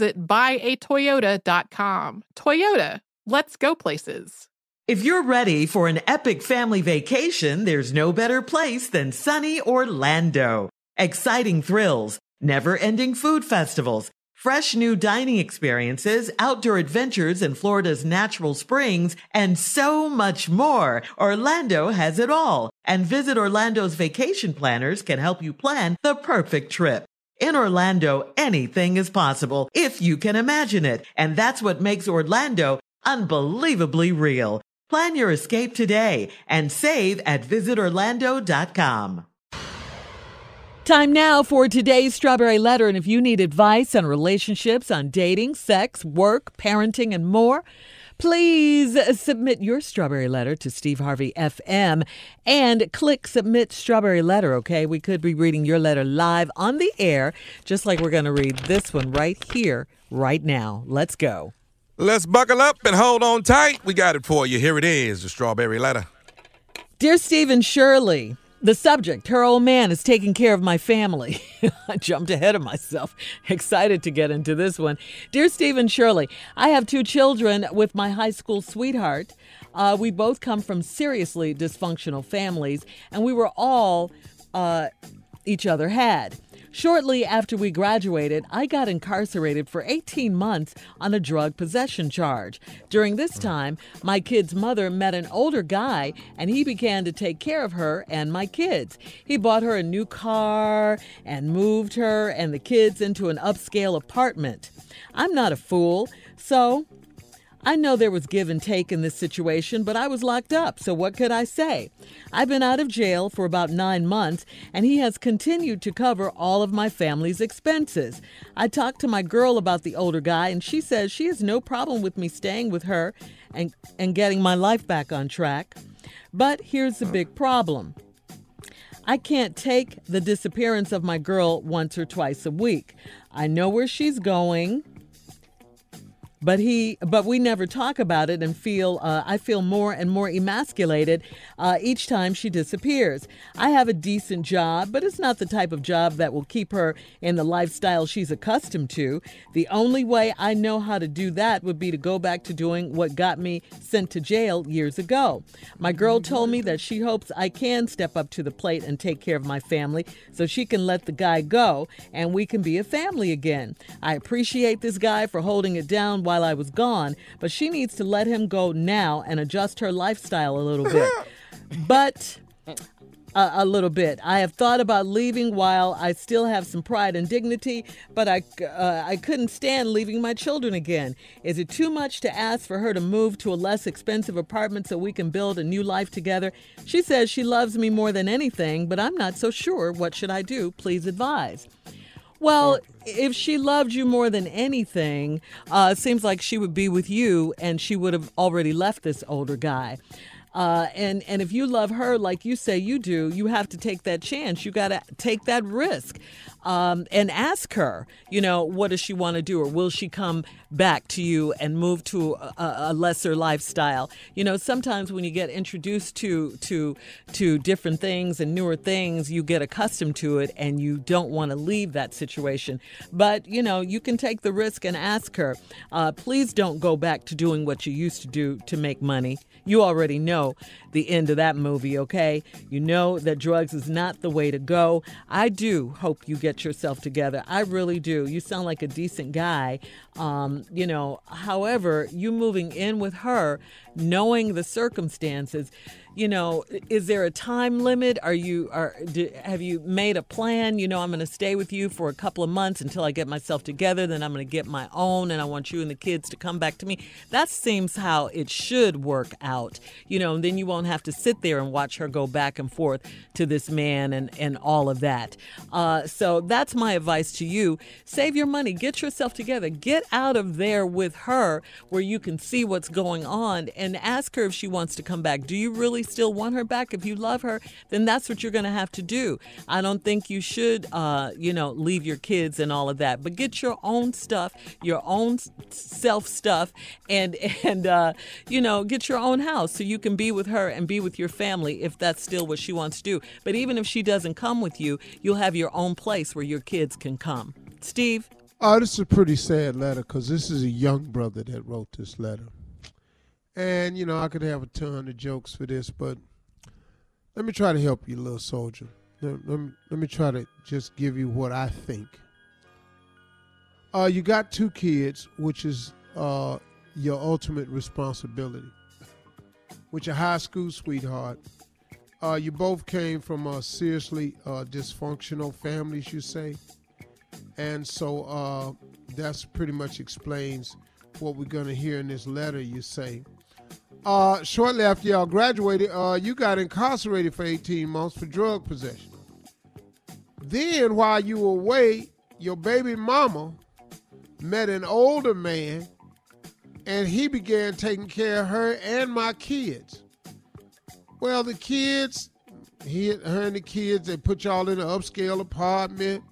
buyatoyota.com. Toyota, let's go places. If you're ready for an epic family vacation, there's no better place than sunny Orlando. Exciting thrills, never ending food festivals, fresh new dining experiences, outdoor adventures in Florida's natural springs, and so much more. Orlando has it all. And Visit Orlando's vacation planners can help you plan the perfect trip. In Orlando, anything is possible if you can imagine it. And that's what makes Orlando unbelievably real. Plan your escape today and save at visitorlando.com. Time now for today's Strawberry Letter. And if you need advice on relationships, on dating, sex, work, parenting, and more, please submit your Strawberry Letter to Steve Harvey FM and click Submit Strawberry Letter, okay? We could be reading your letter live on the air, just like we're going to read this one right here, right now. Let's go. Let's buckle up and hold on tight. We got it for you. Here it is the Strawberry Letter. Dear Steve and Shirley, the subject, her old man is taking care of my family. I jumped ahead of myself, excited to get into this one. Dear Steve and Shirley, I have two children with my high school sweetheart. Uh, we both come from seriously dysfunctional families, and we were all uh, each other had. Shortly after we graduated, I got incarcerated for 18 months on a drug possession charge. During this time, my kid's mother met an older guy and he began to take care of her and my kids. He bought her a new car and moved her and the kids into an upscale apartment. I'm not a fool, so I know there was give and take in this situation, but I was locked up, so what could I say? I've been out of jail for about nine months, and he has continued to cover all of my family's expenses. I talked to my girl about the older guy, and she says she has no problem with me staying with her and, and getting my life back on track. But here's the big problem. I can't take the disappearance of my girl once or twice a week. I know where she's going but he but we never talk about it and feel uh, i feel more and more emasculated uh, each time she disappears. I have a decent job but it's not the type of job that will keep her in the lifestyle she's accustomed to. The only way i know how to do that would be to go back to doing what got me sent to jail years ago. My girl told me that she hopes i can step up to the plate and take care of my family so she can let the guy go and we can be a family again. I appreciate this guy for holding it down while I was gone, but she needs to let him go now and adjust her lifestyle a little bit. but a, a, little bit. I have thought about leaving while I still have some pride and dignity, but I, uh, I couldn't stand leaving my children again. Is it too much to ask for her to move to a less expensive apartment so we can build a new life together? She says she loves me more than anything, but I'm not so sure. What should I do? Please advise. Well, if she loved you more than anything, uh, seems like she would be with you and she would have already left this older guy. Uh, and and if you love her like you say you do, you have to take that chance. You got to take that risk, um, and ask her. You know, what does she want to do, or will she come back to you and move to a, a, lesser lifestyle? You know, sometimes when you get introduced to to to different things and newer things, you get accustomed to it, and you don't want to leave that situation. But you know, you can take the risk and ask her. Uh, please don't go back to doing what you used to do to make money. You already know the end of that movie, okay? You know that drugs is not the way to go. I do hope you get yourself together. I really do. You sound like a decent guy. Um, you know, however, you moving in with her, knowing the circumstances, you know, is there a time limit? Are you are do, have you made a plan? You know, I'm going to stay with you for a couple of months until I get myself together. Then I'm going to get my own, and I want you and the kids to come back to me. That seems how it should work out. You know, and then you won't have to sit there and watch her go back and forth to this man and and all of that. Uh, so that's my advice to you: save your money, get yourself together, get out of there with her where you can see what's going on, and ask her if she wants to come back. Do you really still want her back, if you love her, then that's what you're going to have to do. I don't think you should, uh, you know, leave your kids and all of that, but get your own stuff, your own self stuff, and and uh, you know, get your own house so you can be with her and be with your family if that's still what she wants to do. But even if she doesn't come with you, you'll have your own place where your kids can come. Steve. Oh, this is a pretty sad letter because this is a young brother that wrote this letter. And, you know, I could have a ton of jokes for this, but let me try to help you, little soldier. Let, let, me, let me try to just give you what I think. Uh, you got two kids, which is uh, your ultimate responsibility. With your high school sweetheart, uh, you both came from uh, seriously uh, dysfunctional families, you say, and so uh, that's pretty much explains what we're going to hear in this letter. You say, uh, shortly after y'all graduated, uh, you got incarcerated for 18 months for drug possession. Then, while you were away, your baby mama met an older man and he began taking care of her and my kids. Well, the kids, he, her and the kids, they put y'all in an upscale apartment.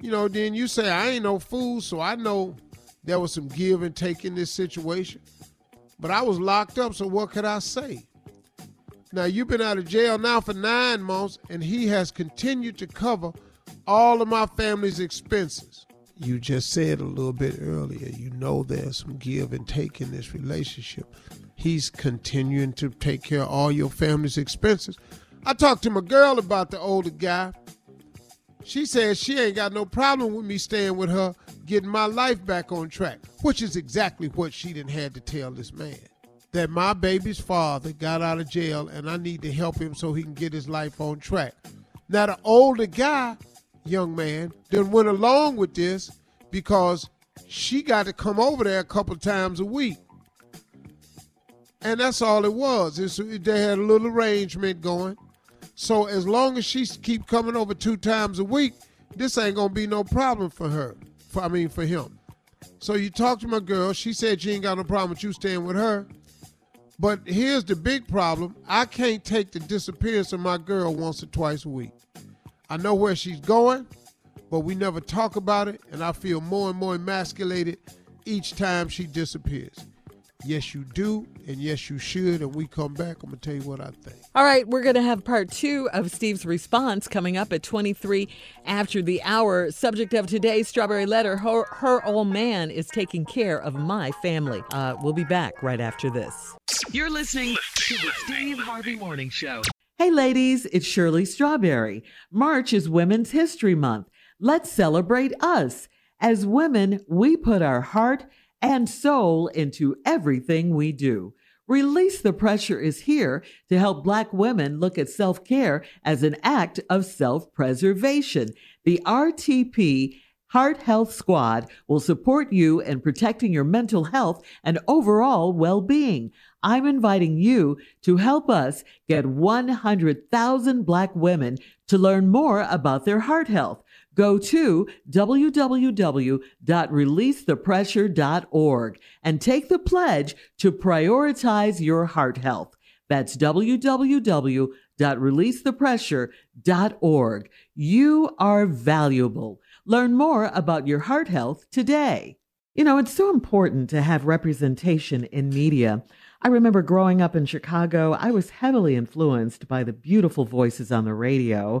You know, then you say, I ain't no fool, so I know there was some give and take in this situation. But I was locked up, so what could I say? Now, you've been out of jail now for nine months, and he has continued to cover all of my family's expenses. You just said a little bit earlier, you know there's some give and take in this relationship. He's continuing to take care of all your family's expenses. I talked to my girl about the older guy. She says she ain't got no problem with me staying with her getting my life back on track, which is exactly what she didn't had to tell this man. That my baby's father got out of jail and I need to help him so he can get his life on track. Now the older guy, young man, then went along with this because she got to come over there a couple times a week. And that's all it was. It's, they had a little arrangement going. So as long as she keep coming over two times a week, this ain't gonna be no problem for her for I mean for him. So you talk to my girl. She said she ain't got no problem with you staying with her. But here's the big problem. I can't take the disappearance of my girl once or twice a week. I know where she's going, but we never talk about it, and I feel more and more emasculated each time she disappears. Yes, you do, and yes, you should. And we come back, I'm going to tell you what I think. All right, we're going to have part two of Steve's response coming up at 23 after the hour. Subject of today's Strawberry Letter Her, her old man is taking care of my family. Uh, we'll be back right after this. You're listening to the Steve Harvey Morning Show. Hey, ladies, it's Shirley Strawberry. March is Women's History Month. Let's celebrate us. As women, we put our heart and soul into everything we do. Release the Pressure is here to help Black women look at self care as an act of self preservation. The RTP Heart Health Squad will support you in protecting your mental health and overall well being. I'm inviting you to help us get 100,000 Black women to learn more about their heart health. Go to www.releasethepressure.org and take the pledge to prioritize your heart health. That's www.releasethepressure.org. You are valuable. Learn more about your heart health today. You know, it's so important to have representation in media. I remember growing up in Chicago, I was heavily influenced by the beautiful voices on the radio.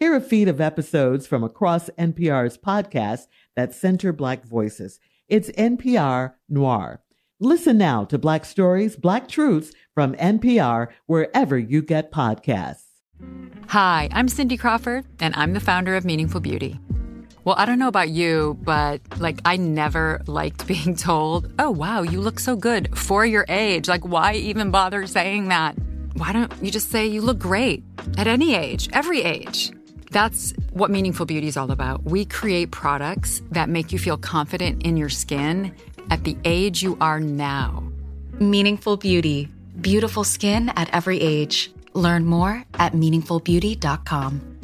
Hear a feed of episodes from across NPR's podcasts that center Black voices. It's NPR Noir. Listen now to Black Stories, Black Truths from NPR wherever you get podcasts. Hi, I'm Cindy Crawford, and I'm the founder of Meaningful Beauty. Well, I don't know about you, but like, I never liked being told, oh, wow, you look so good for your age. Like, why even bother saying that? Why don't you just say you look great at any age, every age? That's what Meaningful Beauty is all about. We create products that make you feel confident in your skin at the age you are now. Meaningful Beauty. Beautiful skin at every age. Learn more at meaningfulbeauty.com.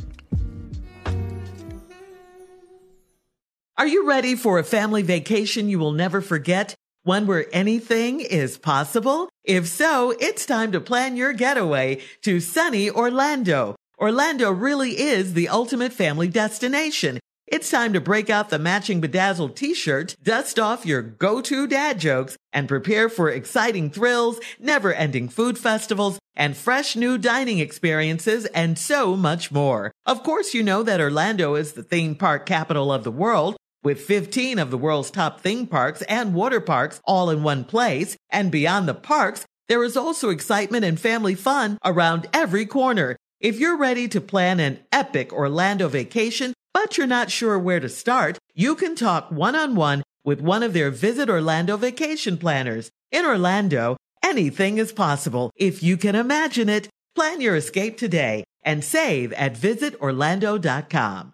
Are you ready for a family vacation you will never forget? One where anything is possible? If so, it's time to plan your getaway to sunny Orlando. Orlando really is the ultimate family destination. It's time to break out the matching bedazzled t-shirt, dust off your go-to dad jokes, and prepare for exciting thrills, never-ending food festivals, and fresh new dining experiences, and so much more. Of course, you know that Orlando is the theme park capital of the world, with 15 of the world's top theme parks and water parks all in one place. And beyond the parks, there is also excitement and family fun around every corner. If you're ready to plan an epic Orlando vacation, but you're not sure where to start, you can talk one on one with one of their Visit Orlando vacation planners. In Orlando, anything is possible if you can imagine it. Plan your escape today and save at visitorlando.com.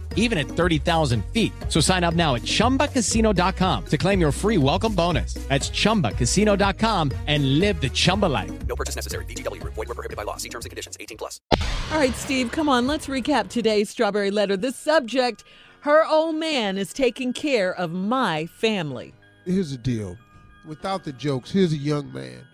even at 30,000 feet. So sign up now at chumbacasino.com to claim your free welcome bonus. That's chumbacasino.com and live the Chumba life. No purchase necessary. VGW, void, were prohibited by law. See terms and conditions 18 plus. All right, Steve, come on. Let's recap today's Strawberry Letter. The subject Her old man is taking care of my family. Here's the deal without the jokes, here's a young man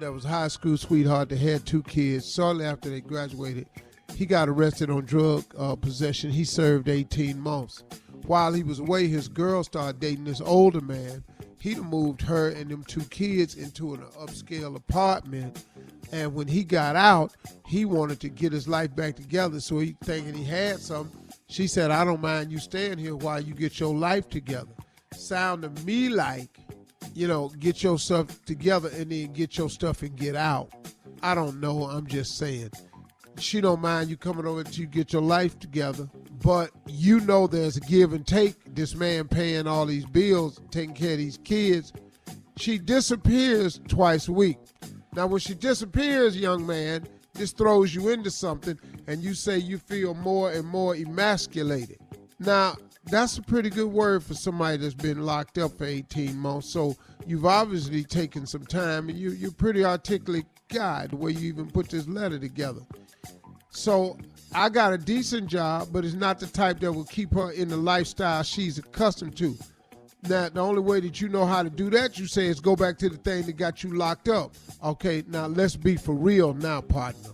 that was high school sweetheart that had two kids. Shortly after they graduated, he got arrested on drug uh, possession. He served 18 months. While he was away, his girl started dating this older man. He'd moved her and them two kids into an upscale apartment. And when he got out, he wanted to get his life back together. So he thinking he had something. She said, I don't mind you staying here while you get your life together. Sound to me like you know, get your stuff together and then get your stuff and get out. I don't know. I'm just saying. She don't mind you coming over to get your life together, but you know there's a give and take. This man paying all these bills, taking care of these kids, she disappears twice a week. Now, when she disappears, young man, this throws you into something, and you say you feel more and more emasculated. Now, that's a pretty good word for somebody that's been locked up for 18 months. So you've obviously taken some time, and you, you're a pretty articulate guy the way you even put this letter together. So I got a decent job, but it's not the type that will keep her in the lifestyle she's accustomed to. Now, the only way that you know how to do that, you say, is go back to the thing that got you locked up. Okay, now let's be for real now, partner.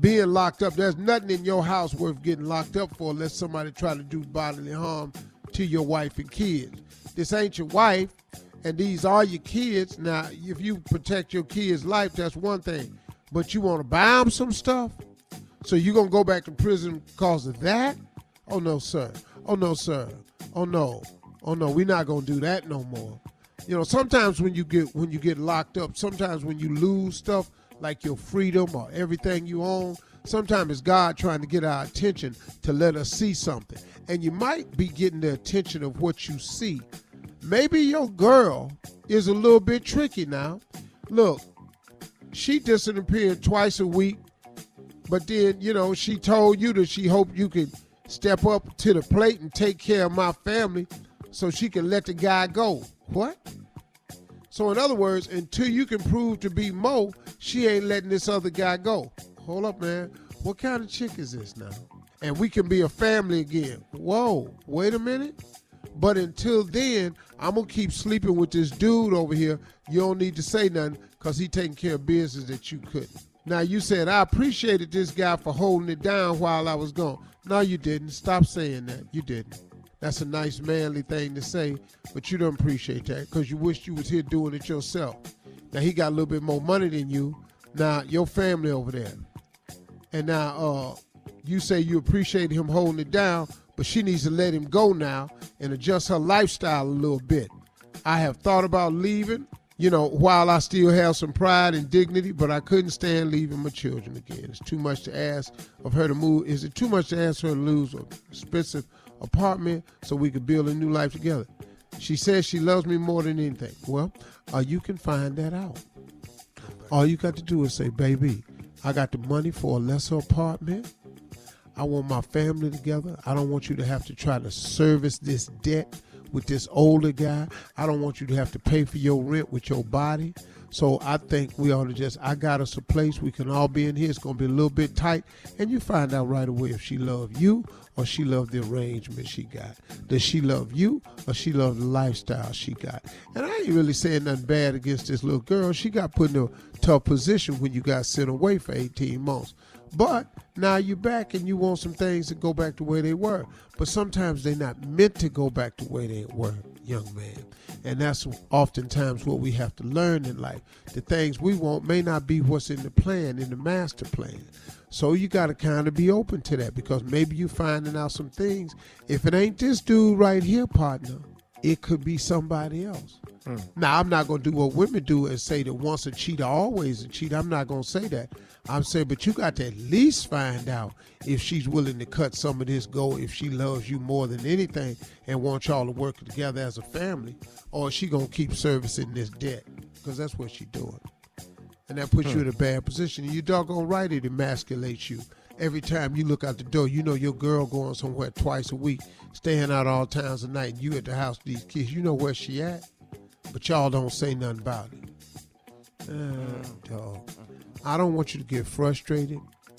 Being locked up, there's nothing in your house worth getting locked up for unless somebody try to do bodily harm to your wife and kids. This ain't your wife, and these are your kids. Now, if you protect your kids' life, that's one thing. But you want to buy them some stuff? So you gonna go back to prison because of that? Oh no, sir. Oh no, sir. Oh no. Oh no, we're not gonna do that no more. You know, sometimes when you get when you get locked up, sometimes when you lose stuff like your freedom or everything you own, sometimes it's God trying to get our attention to let us see something. And you might be getting the attention of what you see. Maybe your girl is a little bit tricky now. Look, she disappeared twice a week, but then, you know, she told you that she hoped you could step up to the plate and take care of my family so she can let the guy go. What? So, in other words, until you can prove to be Mo, she ain't letting this other guy go. Hold up, man. What kind of chick is this now? And we can be a family again. Whoa, wait a minute. But until then, I'm gonna keep sleeping with this dude over here. You don't need to say nothing because he taking care of business that you couldn't. Now you said I appreciated this guy for holding it down while I was gone. No, you didn't. Stop saying that. You didn't. That's a nice manly thing to say, but you don't appreciate that because you wish you was here doing it yourself. Now he got a little bit more money than you. Now your family over there, and now uh, you say you appreciate him holding it down, but she needs to let him go now and adjust her lifestyle a little bit. I have thought about leaving, you know, while I still have some pride and dignity, but I couldn't stand leaving my children again. It's too much to ask of her to move. Is it too much to ask her to lose an expensive apartment so we could build a new life together? She says she loves me more than anything. Well, uh, you can find that out. All you got to do is say, baby, I got the money for a lesser apartment. I want my family together. I don't want you to have to try to service this debt with this older guy. I don't want you to have to pay for your rent with your body. So I think we ought to just, I got us a place we can all be in here. It's going to be a little bit tight. And you find out right away if she love you or she love the arrangement she got. Does she love you or she love the lifestyle she got? And I ain't really saying nothing bad against this little girl. She got put in a tough position when you got sent away for 18 months. But now you're back and you want some things to go back to where they were. But sometimes they're not meant to go back to where they were, young man. And that's oftentimes what we have to learn in life. The things we want may not be what's in the plan, in the master plan. So you got to kind of be open to that because maybe you're finding out some things. If it ain't this dude right here, partner, it could be somebody else. Hmm. Now, I'm not going to do what women do and say that once a cheater, always a cheater. I'm not going to say that. I'm saying, but you got to at least find out if she's willing to cut some of this go, if she loves you more than anything and wants y'all to work together as a family, or is she going to keep servicing this debt? Because that's what she's doing. And that puts you hmm. in a bad position. And you doggone right it emasculates you. Every time you look out the door, you know your girl going somewhere twice a week, staying out all times of night, and you at the house with these kids. You know where she at, but y'all don't say nothing about it. Uh, dog. I don't want you to get frustrated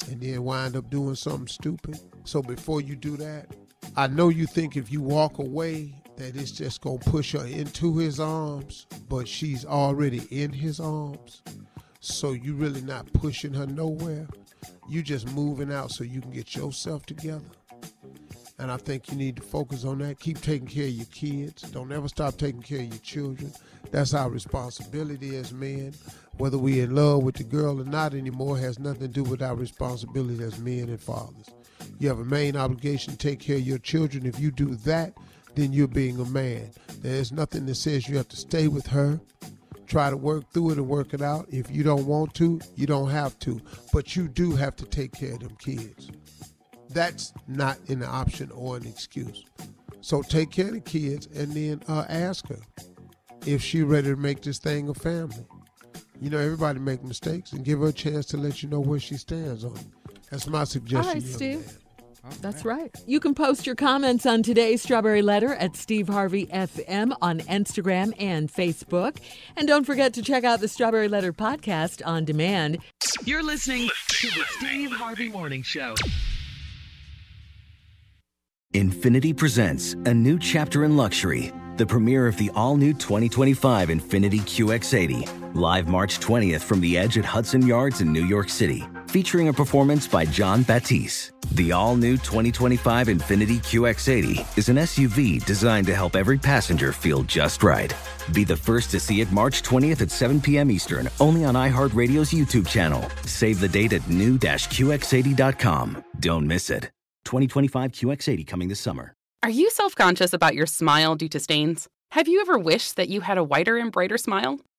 and then wind up doing something stupid. So before you do that, I know you think if you walk away that it's just gonna push her into his arms, but she's already in his arms. So you really not pushing her nowhere. You just moving out so you can get yourself together. And I think you need to focus on that. Keep taking care of your kids. Don't ever stop taking care of your children. That's our responsibility as men. Whether we're in love with the girl or not anymore has nothing to do with our responsibility as men and fathers. You have a main obligation to take care of your children. If you do that, then you're being a man. There's nothing that says you have to stay with her. Try to work through it and work it out. If you don't want to, you don't have to. But you do have to take care of them kids. That's not an option or an excuse. So take care of the kids and then uh, ask her. if she ready to make this thing a family. You know, everybody make mistakes and give her a chance to let you know where she stands on it. That's my suggestion. All right, Steve. Man. That's right. You can post your comments on today's Strawberry Letter at Steve Harvey FM on Instagram and Facebook. And don't forget to check out the Strawberry Letter podcast on demand. You're listening to the Steve Harvey Morning Show. Infiniti presents a new chapter in luxury, the premiere of the all new 2025 Infiniti QX80, live March 20th from the edge at Hudson Yards in New York City, featuring a performance by Jon Batiste. The all new 2025 Infiniti QX80 is an SUV designed to help every passenger feel just right. Be the first to see it March 20th at 7 p.m. Eastern, only on iHeartRadio's YouTube channel. Save the date at new-QX80.com. Don't miss it. 2025 QX80 coming this summer. Are you self conscious about your smile due to stains? Have you ever wished that you had a whiter and brighter smile?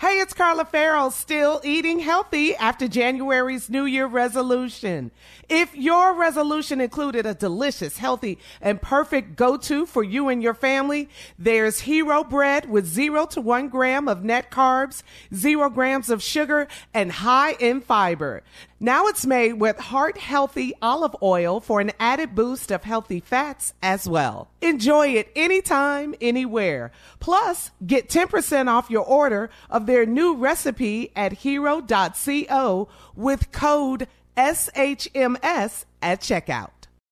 Hey, it's Carla Ferrell, still eating healthy after January's New Year resolution. If your resolution included a delicious, healthy, and perfect go-to for you and your family, there's Hero Bread with zero to one gram of net carbs, zero grams of sugar, and high in fiber. Now it's made with heart healthy olive oil for an added boost of healthy fats as well. Enjoy it anytime, anywhere. Plus, get 10% off your order of their new recipe at hero.co with code SHMS at checkout.